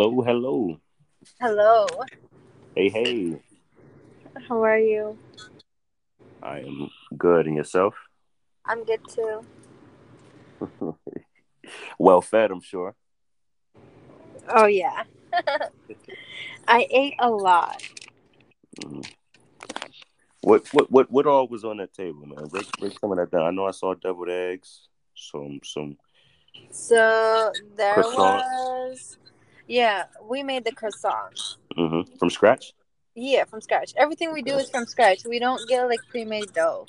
Hello, hello. Hello. Hey, hey. How are you? I am good. And yourself? I'm good too. well fed, I'm sure. Oh yeah. I ate a lot. Mhm. What what what what all was on that table, man? Break break some of that down. I know I saw deviled eggs, some some So there Croissant. was Yeah, we made the croissant. hmm from scratch. Yeah, from scratch. Everything we do is from scratch. We don't get like pre-made dough.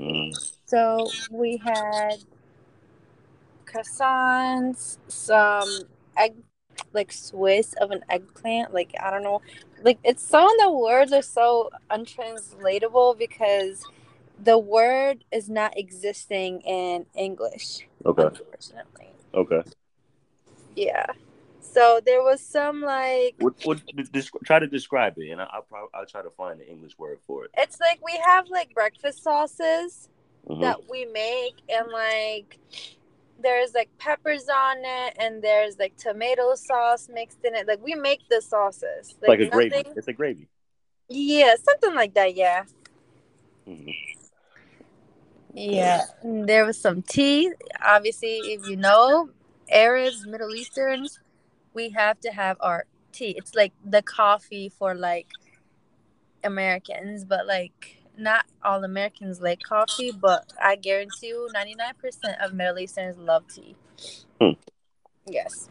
Mm. So we had croissants, some egg like Swiss of an eggplant. Like I don't know. Like it's some of the words are so untranslatable because the word is not existing in English, Okay. unfortunately. Okay. Yeah. So there was some like What what try to describe it, and I, I'll probably I'll try to find the English word for it. it's like we have like breakfast sauces Mhm. that we make and like there's like peppers on it and there's like tomato sauce mixed in it. Like we make the sauces. Like, a gravy. It's a gravy. Yeah, something like that, yeah. hmm Yeah. There was some tea. Obviously, if you know Arabs, Middle Easterns, we have to have our tea. It's like the coffee for like Americans, but like not all Americans like coffee, but I guarantee you 99% of Middle Easterns love tea. Hmm. Yes.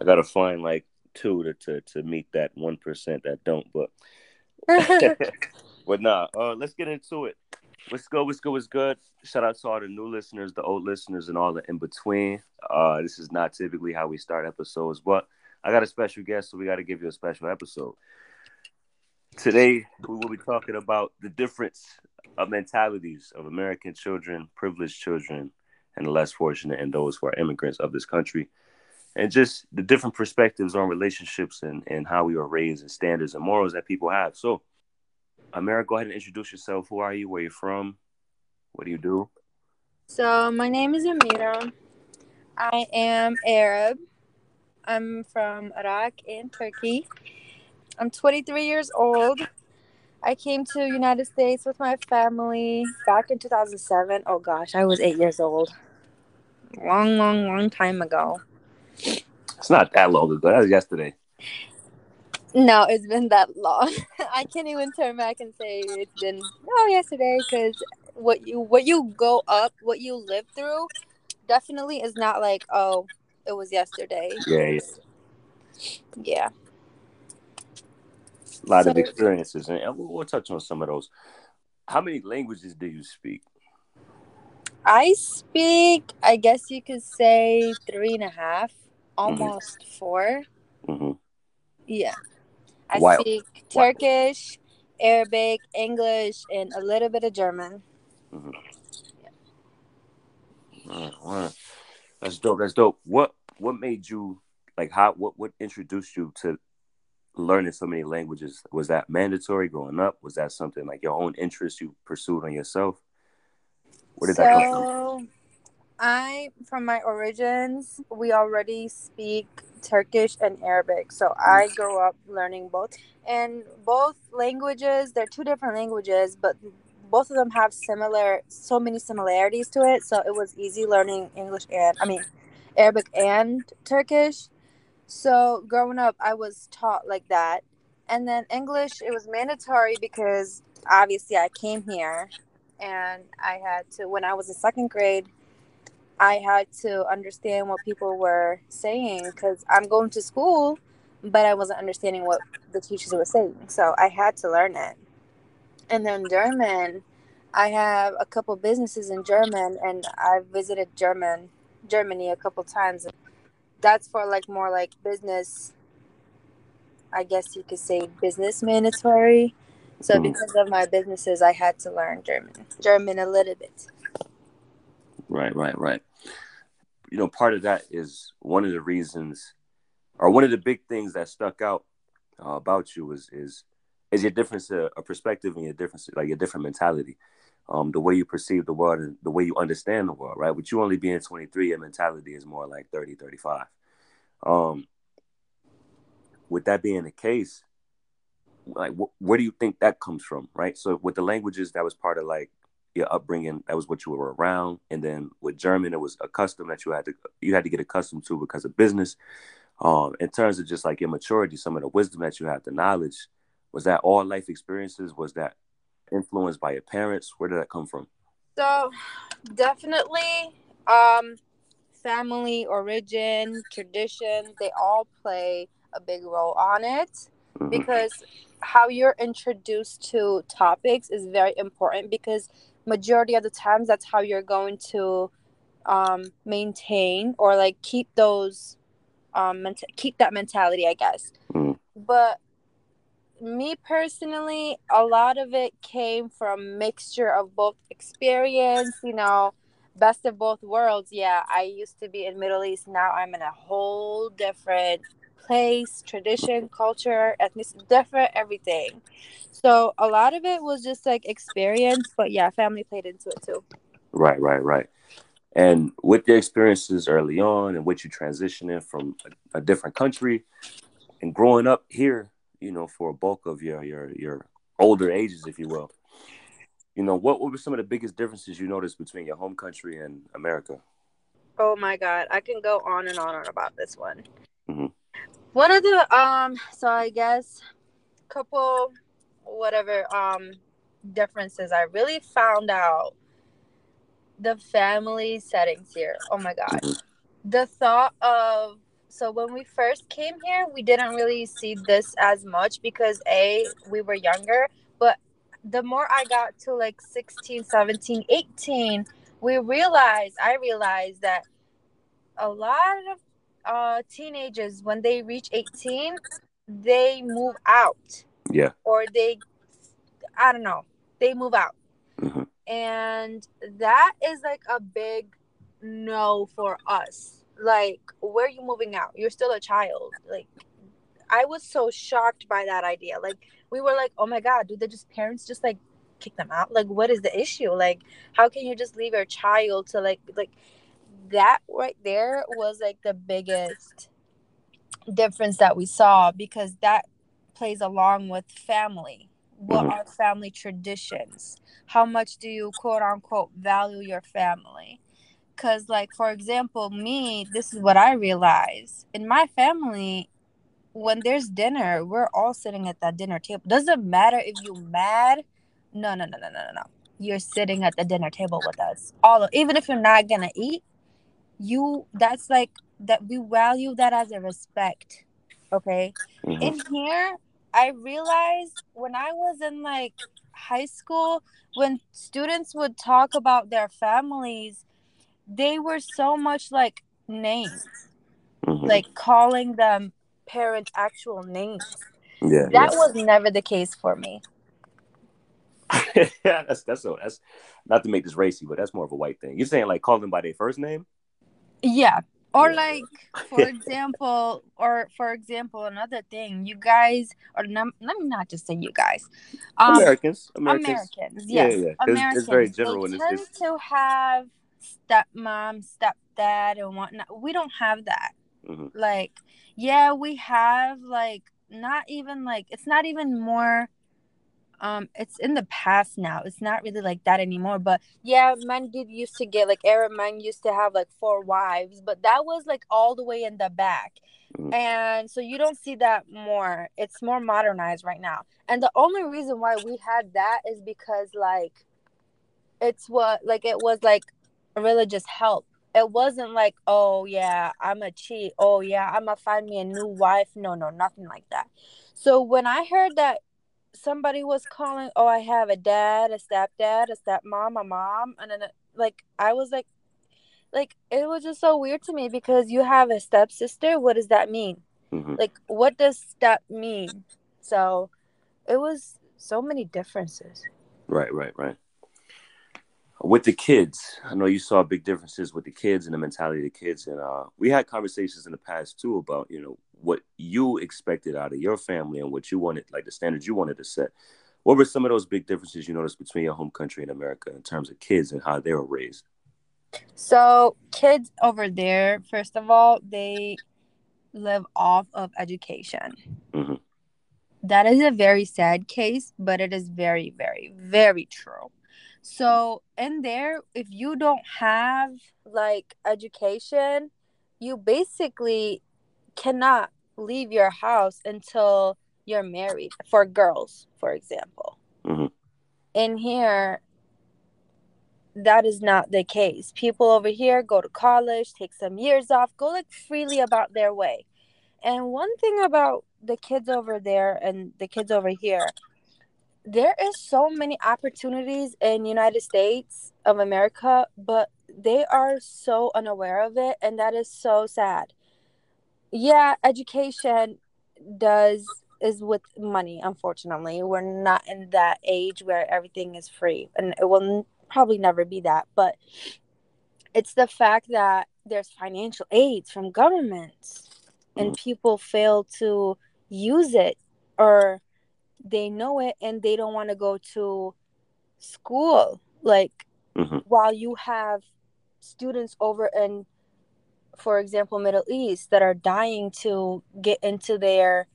I gotta find like two to to, to meet that one percent that don't, but but nah, uh, let's get into it. What's good? What's good? What's good? Shout out to all the new listeners, the old listeners, and all the in between. Uh, this is not typically how we start episodes, but I got a special guest, so we got to give you a special episode. Today, we will be talking about the difference of mentalities of American children, privileged children, and the less fortunate, and those who are immigrants of this country and just the different perspectives on relationships and, and how we were raised and standards and morals that people have. So, Amara, go ahead and introduce yourself. Who are you? Where you from? What do you do? so, my name is Amira. I am Arab. I'm from Iraq and Turkey. I'm 23 years old. I came to United States with my family back in 2007. Oh gosh, I was 8 years old. Long, long, long time ago. It's not that long ago. That was yesterday. No, it's been that long. I can't even turn back and say it's been oh yesterday because what you what you go up, what you live through, definitely is not like oh it was yesterday. Yeah, yeah. Yeah. A lot of experiences, and we'll, we'll touch on some of those. How many languages do you speak? I speak, I guess you could say three and a half, almost four. hmm Yeah. I Wow. speak Wow. Turkish, Arabic, English, and a little bit of German. hmm That's dope. That's dope. What What made you like? How What What introduced you to learning so many languages? Was that mandatory growing up? Was that something like your own interest you pursued on yourself? Where did that come from? so, I, from my origins, we already speak Turkish and Arabic. So I grew up learning both. And both languages, they're two different languages, but both of them have similar, so many similarities to it. So it was easy learning English and, I mean, Arabic and Turkish. So growing up, I was taught like that. And then English, it was mandatory because obviously I came here and I had to when I was in second grade, I had to understand what people were saying because I'm going to school, but I wasn't understanding what the teachers were saying. So I had to learn it. And then German, I have a couple businesses in German, and I visited German Germany a couple times. That's for like more like business. I guess you could say business mandatory. So Mhm. because of my businesses, I had to learn German. German a little bit. Right, right, right. You know, part of that is one of the reasons, or one of the big things that stuck out uh, about you is is is your difference of, perspective and your difference, like your different mentality, um, the way you perceive the world and the way you understand the world. Right, with you only being 23, your mentality is more like 30, 35. Um, with that being the case, like wh- where do you think that comes from, right? So with the languages, that was part of like your upbringing, that was what you were around, and then with German, it was a custom that you had to you had to get accustomed to because of business. Um, in terms of just like your maturity, some of the wisdom that you had, the knowledge, was that all life experiences? Was that influenced by your parents? Where did that come from? So definitely um family origin, tradition, they all play a big role on it mm-hmm. because how you're introduced to topics is very important because majority of the times that's how you're going to um, maintain or like keep those um ment- keep that mentality i guess. Mm. but me personally a lot of it came from mixture of both experience you know best of both worlds. Yeah i used to be in middle east. Now i'm in a whole different place tradition culture ethnicity, different everything. So a lot of it was just like experience but yeah family played into it too. Right right right. And with your experiences early on and with you transitioning from a, a different country and growing up here you know for a bulk of your your your older ages if you will you know what, what were some of the biggest differences you noticed between your home country and america? Oh my god i can go on and on and about this one. Mm-hmm. One of the um so i guess couple whatever um differences i really found out the family settings here oh my god. The thought of so when we first came here we didn't really see this as much because a we were younger but the more I got to like 16, 17, 18, we realized, I realized that a lot of uh, teenagers, when they reach 18, they move out. Yeah. Or they, I don't know, they move out. Mm-hmm. And that is like a big no for us. Like, where are you moving out? You're still a child. Like, I was so shocked by that idea. Like, we were like, oh my god, do they just parents just like kick them out? Like, what is the issue? Like, how can you just leave your child to like like that right there was like the biggest difference that we saw because that plays along with family. What mm-hmm. are family traditions? How much do you quote unquote value your family? Because, like, for example, me, this is what I realize in my family, when there's dinner, we're all sitting at that dinner table. Doesn't matter if you're mad. No, no, no, no, no, no. You're sitting at the dinner table with us. All of, even if you're not gonna eat, you that's like that we value that as a respect. Okay. Mm-hmm. In here, I realized when I was in like high school, when students would talk about their families, they were so much like names, mm-hmm. like calling them parents' actual names. Yeah, that yeah. was never the case for me. yeah, that's that's so that's not to make this racy, but that's more of a white thing. You're saying like call them by their first name? Yeah. Or like, for example, or for example, another thing, you guys, or let me not just say you guys, um, Americans, Americans, Americans, yes, yeah, yeah. Americans. It's, it's very general. They tend it's... to have stepmom, stepdad, and whatnot. We don't have that. Mm-hmm. Like, yeah, we have like not even like it's not even more um it's in the past now it's not really like that anymore but yeah men did used to get like arab men used to have like four wives but that was like all the way in the back mm. and so you don't see that more it's more modernized right now and the only reason why we had that is because like it's what like it was like religious help it wasn't like, oh yeah, I'm a cheat. Oh yeah, I'm gonna find me a new wife. No, no, nothing like that. So when I heard that somebody was calling, oh, I have a dad, a stepdad, a stepmom, a mom, and then like I was like, like it was just so weird to me because you have a stepsister. What does that mean? Mm-hmm. Like, what does step mean? So it was so many differences. Right, right, right with the kids. I know you saw big differences with the kids and the mentality of the kids and uh, we had conversations in the past too about you know what you expected out of your family and what you wanted like the standards you wanted to set. What were some of those big differences you noticed between your home country and america in terms of kids and how they were raised? So kids over there first of all they live off of education. Hmm That is a very sad case, but it is very, very, very true. So, in there, if you don't have like education, you basically cannot leave your house until you're married for girls, for example. Mhm. In here, that is not the case. People over here go to college, take some years off, go like freely about their way. And one thing about the kids over there and the kids over here, there is so many opportunities in United States of America, but they are so unaware of it and that is so sad. Yeah, education does is with money, unfortunately. We're not in that age where everything is free and it will n- probably never be that, but it's the fact that there's financial aids from governments and mm. people fail to use it or they know it and they don't want to go to school like Mhm. while you have students over in for example middle east that are dying to get into their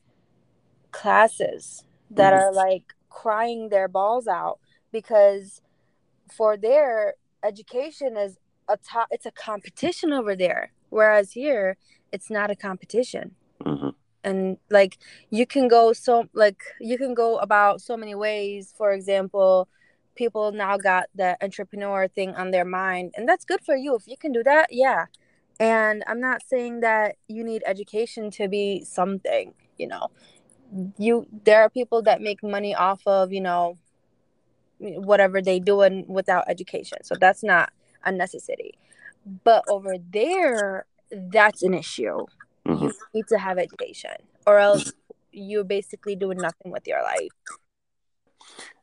classes that Mhm. are like crying their balls out because for their education is a top it's a competition over there whereas here it's not a competition hmm and like you can go so like you can go about so many ways. For example people now got the entrepreneur thing on their mind and that's good for you. If you can do that yeah. And i'm not saying that you need education to be something you know. You there are people that make money off of you know whatever they doing without education. So that's not a necessity. But over there that's an issue hmm you need to have education or else you're basically doing nothing with your life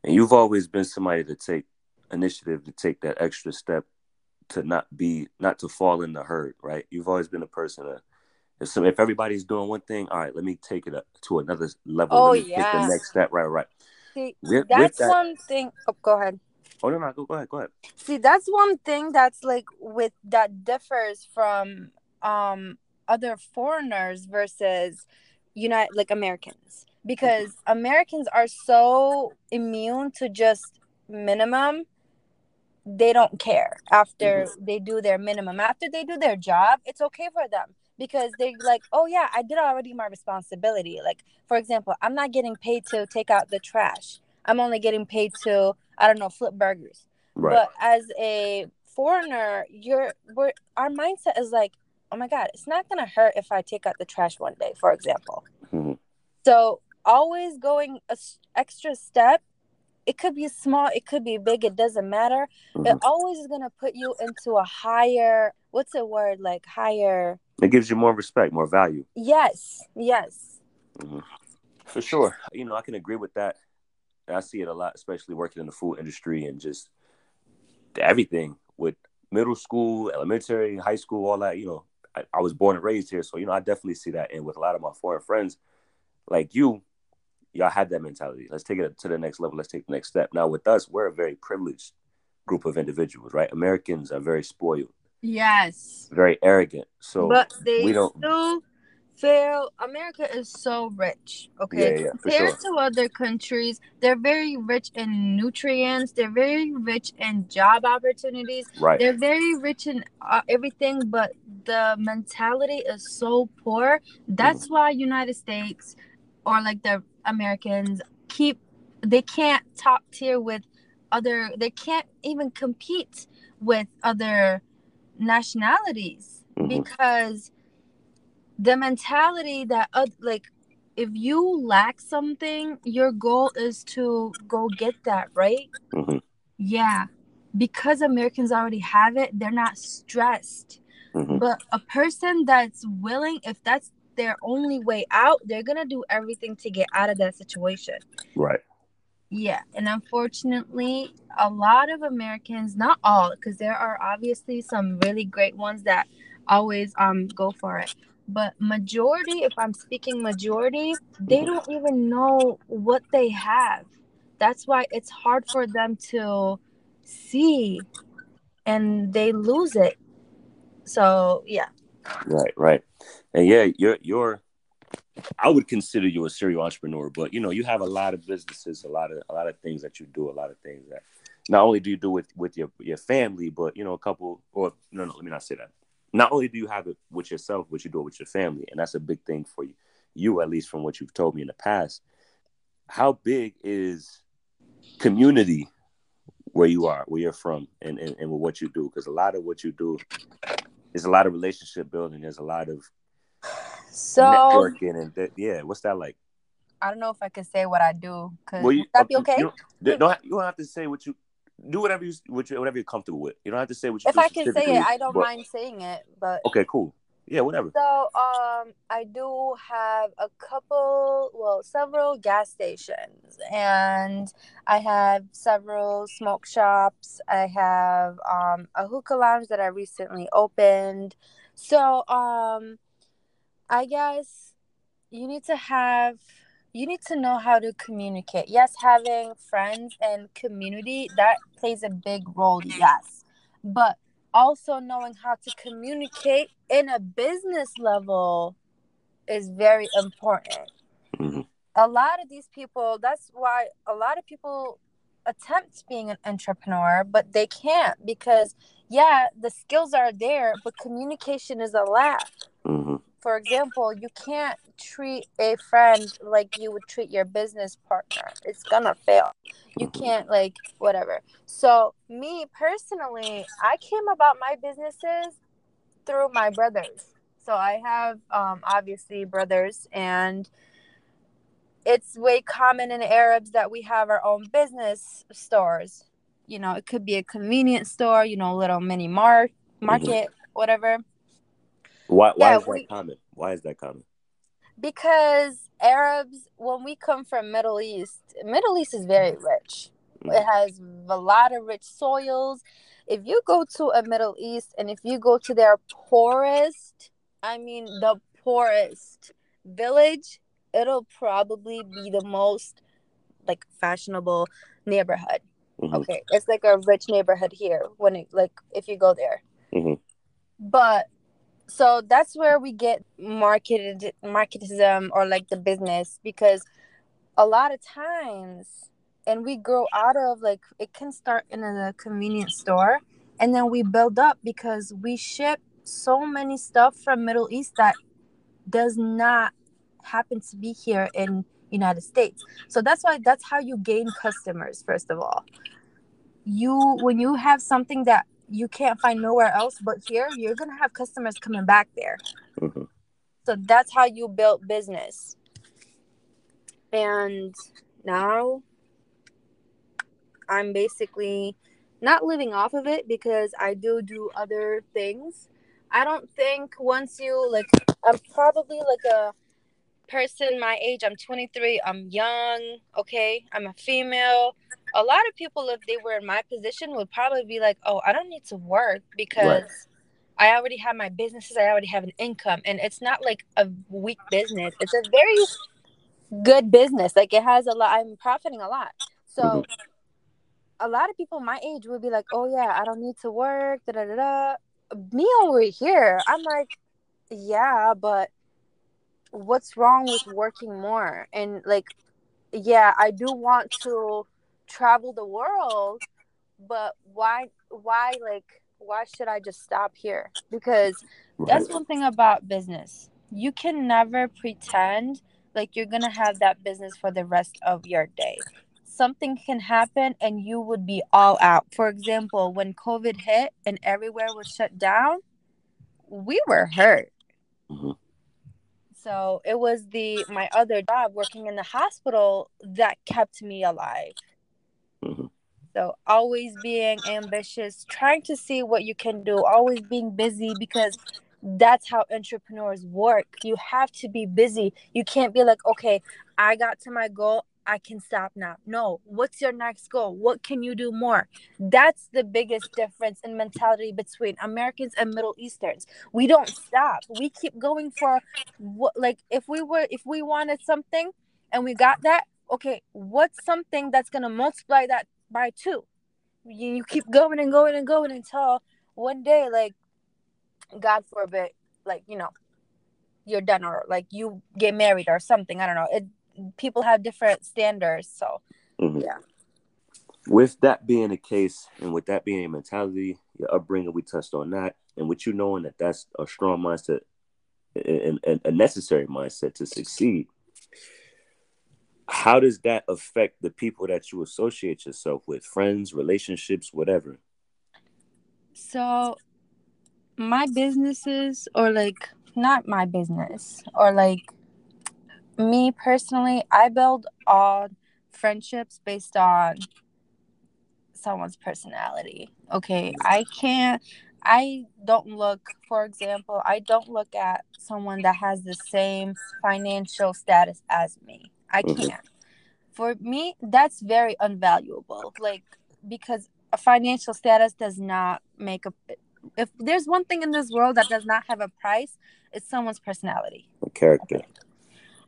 And you've always been somebody to take initiative to take that extra step to not be not to fall in the herd, right? You've always been a person to if some if everybody's doing one thing, all right, let me take it up to another level. Oh, let me take yeah. the next step. Right, right. see With, with that's that, one thing oh go ahead oh no, no, go, go ahead, go ahead. see that's one thing that's like with that differs from um other foreigners versus united like americans. Because americans are so immune to just minimum they don't care after mm-hmm. they do their minimum. After they do their job it's okay for them. Because they're like oh yeah i did already my responsibility. Like for example i'm not getting paid to take out the trash. I'm only getting paid to i don't know flip burgers. Right. but as a foreigner, you're we're, our mindset is like, oh my god, it's not gonna hurt if I take out the trash one day, for example. Mhm. So always going a s- extra step. It could be small, it could be big. It doesn't matter. It Mhm. always is gonna put you into a higher. What's the word like higher? It gives you more respect, more value. Yes, yes. For sure. You know, I can agree with that. I see it a lot, especially working in the food industry and just everything with middle school, elementary, high school, all that. You know, I, I was born and raised here. So, you know, I definitely see that. And with a lot of my foreign friends like you, y'all had that mentality. Let's take it to the next level. Let's take the next step. Now, with us, we're a very privileged group of individuals, right? Americans are very spoiled, Yes. very arrogant. So, but they we don't- still feel America is so rich. Okay, Yeah, yeah, compared to other countries, they're very rich in nutrients. They're very rich in job opportunities. right. They're very rich in uh, everything, but the mentality is so poor. That's why United States or like the Americans keep they can't top tier with other. They can't even compete with other nationalities Mhm. because the mentality that uh, like if you lack something your goal is to go get that right Mhm. yeah because americans already have it they're not stressed Mhm. but a person that's willing if that's their only way out they're gonna do everything to get out of that situation Right. yeah, and unfortunately, a lot of Americans, not all, because there are obviously some really great ones that always um go for it. But majority, if I'm speaking majority, they don't even know what they have. That's why it's hard for them to see and they lose it. So, yeah. Right, right. And yeah, you're you're I would consider you a serial entrepreneur, but you know, you have a lot of businesses, a lot of a lot of things that you do, a lot of things that not only do you do with with your your family, but you know, a couple or no, no, let me not say that. Not only do you have it with yourself, but you do it with your family, and that's a big thing for you. You, at least from what you've told me in the past, how big is community where you are, where you're from, and and, and with what you do? Because a lot of what you do is a lot of relationship building. There's a lot of So networking, and that, yeah, what's that like? I don't know if I can say what I do. Cause Well, you, would that be you okay? you don't, have, you don't have to say what you do. Whatever you, what you, whatever you're comfortable with. You don't have to say what you. if I can say it, I don't but- mind saying it. But Okay, cool. Yeah, whatever. so um, I do have a couple, well, several gas stations, and I have several smoke shops. I have um a hookah lounge that I recently opened. So um, I guess you need to have you need to know how to communicate. Yes, having friends and community that plays a big role, yes. But also knowing how to communicate in a business level is very important. Mhm. A lot of these people, that's why a lot of people attempt being an entrepreneur, but they can't because yeah, the skills are there, but communication is a lack hmm for example, you can't treat a friend like you would treat your business partner. It's gonna fail. You can't like whatever. So me personally, I came about my businesses through my brothers. So I have um, obviously brothers, and it's way common in Arabs that we have our own business stores. You know, it could be a convenience store, you know, little mini mart, market, whatever. Why? Why Yeah, is that we- common? Why is that common? because Arabs, when we come from Middle East, Middle East is very rich. It has a lot of rich soils. If you go to a Middle East and if you go to their poorest, I mean the poorest village, it'll probably be the most like fashionable neighborhood. Mhm. Okay, it's like a rich neighborhood here when it like if you go there. Mhm. But so that's where we get marketed marketism or like the business because a lot of times and we grow out of like it can start in a convenience store and then we build up because we ship so many stuff from Middle East that does not happen to be here in United States. So that's why that's how you gain customers first of all. You when you have something that you can't find nowhere else but here, you're to have customers coming back there. Mhm. So that's how you build business. And now I'm basically not living off of it because I do do other things. I don't think once you like, I'm probably like a person my age. I'm 23. I'm young. Okay. I'm a female. A lot of people, if they were in my position, would probably be like, oh, I don't need to work because I already have my businesses. I already have an income. And it's not like a weak business, it's a very good business. Like it has a lot, I'm profiting a lot. So, Mhm. a lot of people my age would be like, oh, yeah, I don't need to work. Da da da. Me over here, I'm like, yeah, but what's wrong with working more? And like, yeah, I do want to travel the world, but why, why, like, why should I just stop here? Because that's one thing about business. You can never pretend like you're gonna have that business for the rest of your day. Something can happen and you would be all out. For example, when COVID hit and everywhere was shut down, we were hurt. Mhm. So it was the my other job working in the hospital that kept me alive. So always being ambitious, trying to see what you can do, always being busy because that's how entrepreneurs work. You have to be busy. You can't be like, okay, I got to my goal. I can stop now. No, what's your next goal? What can you do more? That's the biggest difference in mentality between Americans and Middle Easterns. We don't stop. We keep going for what like if we were if we wanted something and we got that, okay, what's something that's gonna multiply that by two? You, you keep going and going and going until one day, like God forbid, like you know, you're done or like you get married or something. I don't know. It people have different standards, so Mhm. yeah. With that being the case, and with that being a mentality, your upbringing, we touched on that, and with you knowing that that's a strong mindset and, and a necessary mindset to succeed. How does that affect the people that you associate yourself with, friends, relationships, whatever? So my businesses or like not my business or like me personally, I build all friendships based on someone's personality. Okay. I can't I don't look, for example, I don't look at someone that has the same financial status as me. I Mhm. can't. For me, that's very unvaluable. Like because a financial status does not make a if there's one thing in this world that does not have a price, it's someone's personality. The character.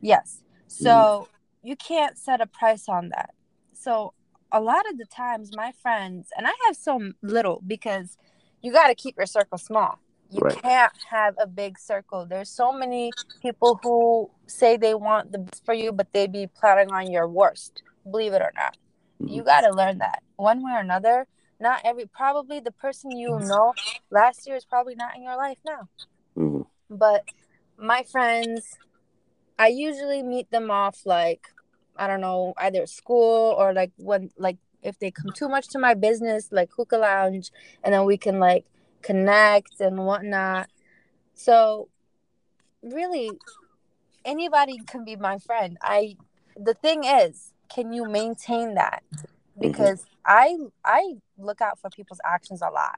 Yes. So you can't set a price on that. So a lot of the times my friends and I have so little because you got to keep your circle small. You Right. can't have a big circle. There's so many people who say they want the best for you but they be planning on your worst. Believe it or not. You Mhm. got to learn that. One way or another, not every probably the person you know last year is probably not in your life now Mhm. but my friends i usually meet them off like i don't know either school or like when like if they come too much to my business like hookah lounge and then we can like connect and whatnot so really anybody can be my friend i the thing is can you maintain that because i i look out for people's actions a lot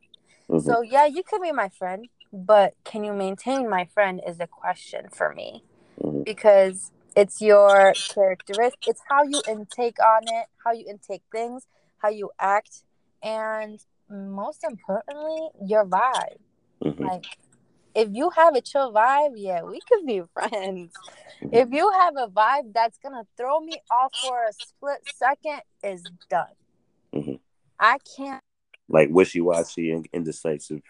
Mhm. so yeah, you could be my friend, but can you maintain my friend is a question for me Mhm. because it's your characteristic. It's how you intake on it, how you intake things, how you act, and most importantly, your vibe. Mhm. Like if you have a chill vibe, yeah, we could be friends. If you have a vibe that's gonna throw me off for a split second, is done. Mhm. I can't Like wishy washy and indecisive.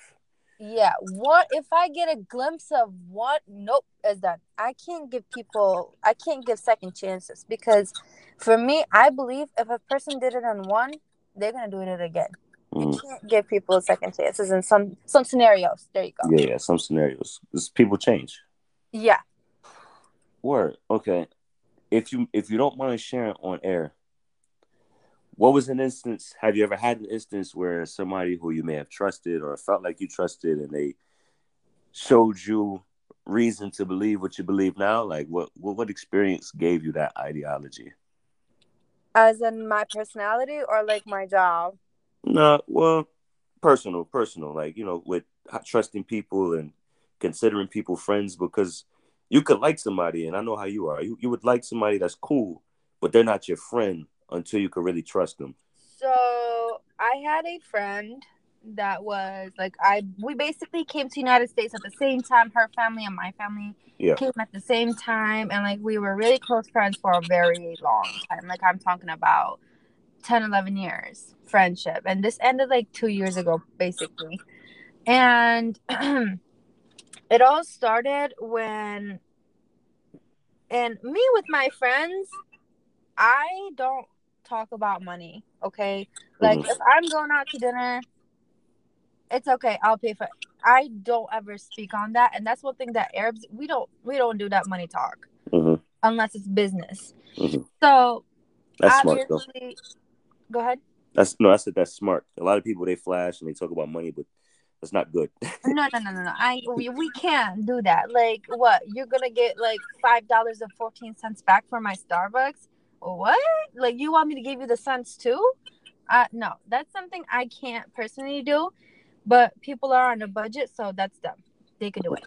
Yeah, what if I get a glimpse of what? Nope, is done. I can't give people, I can't give second chances because for me, I believe if a person did it on one, they're gonna do it again. You Mhm. can't give people second chances in some some scenarios. There you go. Yeah, yeah, some scenarios. 'Cause people change. Yeah. Word. Okay. If you if you don't mind sharing on air, what was an instance? Have you ever had an instance where somebody who you may have trusted or felt like you trusted and they showed you reason to believe what you believe now? Like what what, what experience gave you that ideology? As in my personality or like my job. No, well, personal, personal. Like you know, with trusting people and considering people friends because you could like somebody, and I know how you are. You you would like somebody that's cool, but they're not your friend until you can really trust them. So I had a friend that was like I we basically came to United States at the same time. Her family and my family Yeah. came at the same time, and like we were really close friends for a very long time. Like I'm talking about 10, 11 years friendship, and this ended like two years ago, basically. And it all started when, and me with my friends, I don't talk about money. Okay, like Mhm. if I'm going out to dinner, it's okay. I'll pay for. It. I don't ever speak on that, and that's one thing that Arabs we don't we don't do that money talk hmm unless it's business. hmm So That's smart obviously, go ahead. That's no, I said that's smart. A lot of people they flash and they talk about money, but that's not good. No, no, no, no, no. I we, we can't do that. Like what? You're gonna get like five dollars and fourteen cents back for my Starbucks? What? Like you want me to give you the cents too? Uh no, that's something I can't personally do. But people are on a budget, so that's them. They could do it.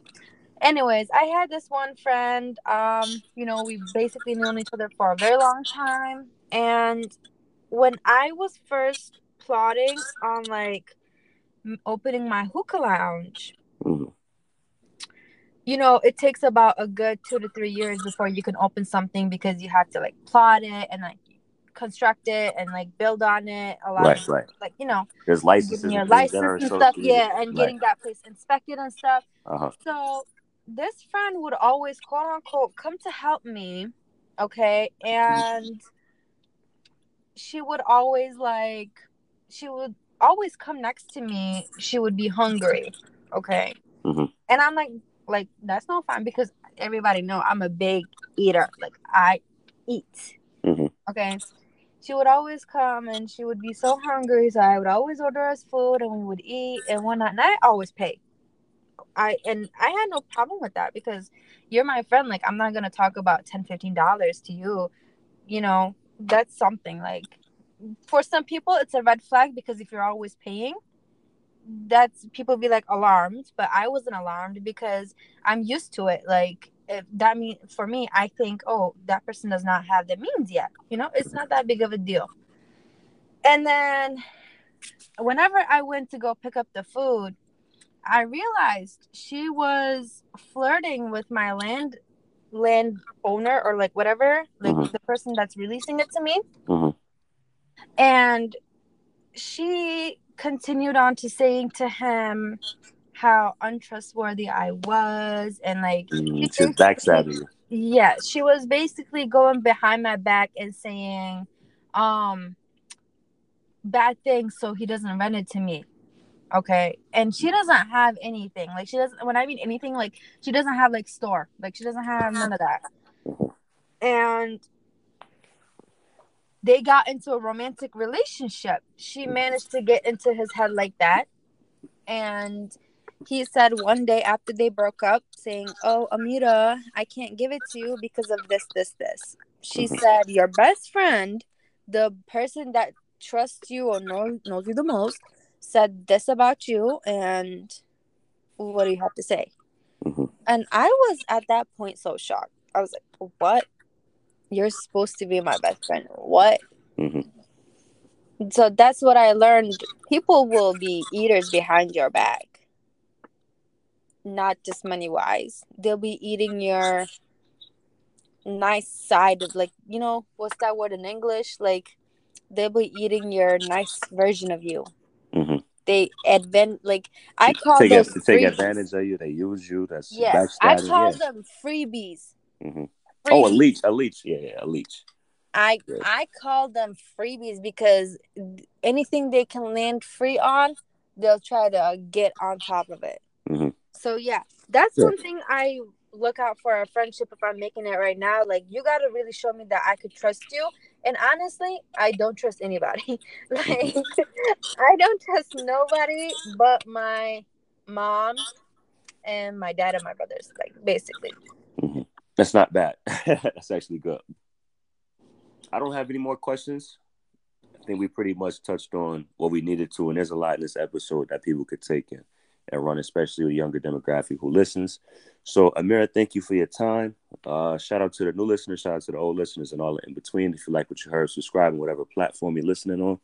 Anyways, I had this one friend. Um, you know, we basically known each other for a very long time, and when I was first plotting on like opening my hookah lounge, Mhm. you know, it takes about a good two to three years before you can open something because you have to like plot it and like construct it and like build on it. A lot Right, of right. like you know, There's licenses your and license and stuff, yeah, and getting that place inspected and stuff. Uh huh. So this friend would always quote unquote come to help me, okay, and she would always like she would always come next to me. She would be hungry, okay, Mhm. and I'm like like that's not fine because everybody know I'm a big eater. Like I eat. Mhm. Okay. She would always come and she would be so hungry, so I would always order us food and we would eat and whatnot. And I always pay. I and I had no problem with that because you're my friend. Like I'm not gonna talk about 10 15 dollars to you. You know, that's something like for some people it's a red flag because if you're always paying, that's people be like alarmed, but I wasn't alarmed because I'm used to it. Like if that mean for me, I think, oh, that person does not have the means yet. You know, it's not that big of a deal. And then whenever I went to go pick up the food, I realized she was flirting with my land land owner or like whatever, like Mhm. the person that's releasing it to me. Mhm. And she continued on to saying to him how untrustworthy I was and like Mm, she She's backstabbing you. yeah, she was basically going behind my back and saying um bad things so he doesn't rent it to me. Okay. And she doesn't have anything. Like she doesn't when I mean anything, like she doesn't have like store. Like she doesn't have none of that. And they got into a romantic relationship. She managed to get into his head like that. And he said one day after they broke up, saying, Oh, Amira, I can't give it to you because of this, this, this. She Mhm. said, Your best friend, the person that trusts you or knows, knows you the most, said this about you. And what do you have to say? Mhm. And I was at that point so shocked. I was like, What? You're supposed to be my best friend. What? Mhm. So that's what I learned. People will be eaters behind your back, not just money wise. They'll be eating your nice side of, like, you know, what's that word in English? Like, they'll be eating your nice version of you. Mhm. They advent, like, I call Take, those take advantage of you. They use you. That's Yes, I call yeah. them freebies. Mhm. Oh, a leech. A leech. Yeah, yeah, a leech. I Yes. I call them freebies because anything they can land free on, they'll try to get on top of it. Mhm. So yeah, that's Yeah. one thing I look out for a friendship if I'm making it right now. Like you gotta really show me that I could trust you. And honestly, I don't trust anybody. like I don't trust nobody but my mom and my dad and my brothers. Like basically. hmm That's not bad. That's actually good. I don't have any more questions. I think we pretty much touched on what we needed to, and there's a lot in this episode that people could take in and run, especially the younger demographic who listens. So, Amira, thank you for your time. Uh, shout out to the new listeners, shout out to the old listeners, and all in between. If you like what you heard, subscribe on whatever platform you're listening on.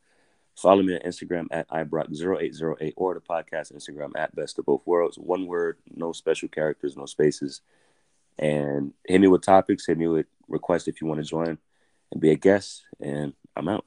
Follow me on Instagram at ibrock0808 or the podcast Instagram at best of both worlds. One word, no special characters, no spaces. And hit me with topics, hit me with requests if you want to join and be a guest. And I'm out.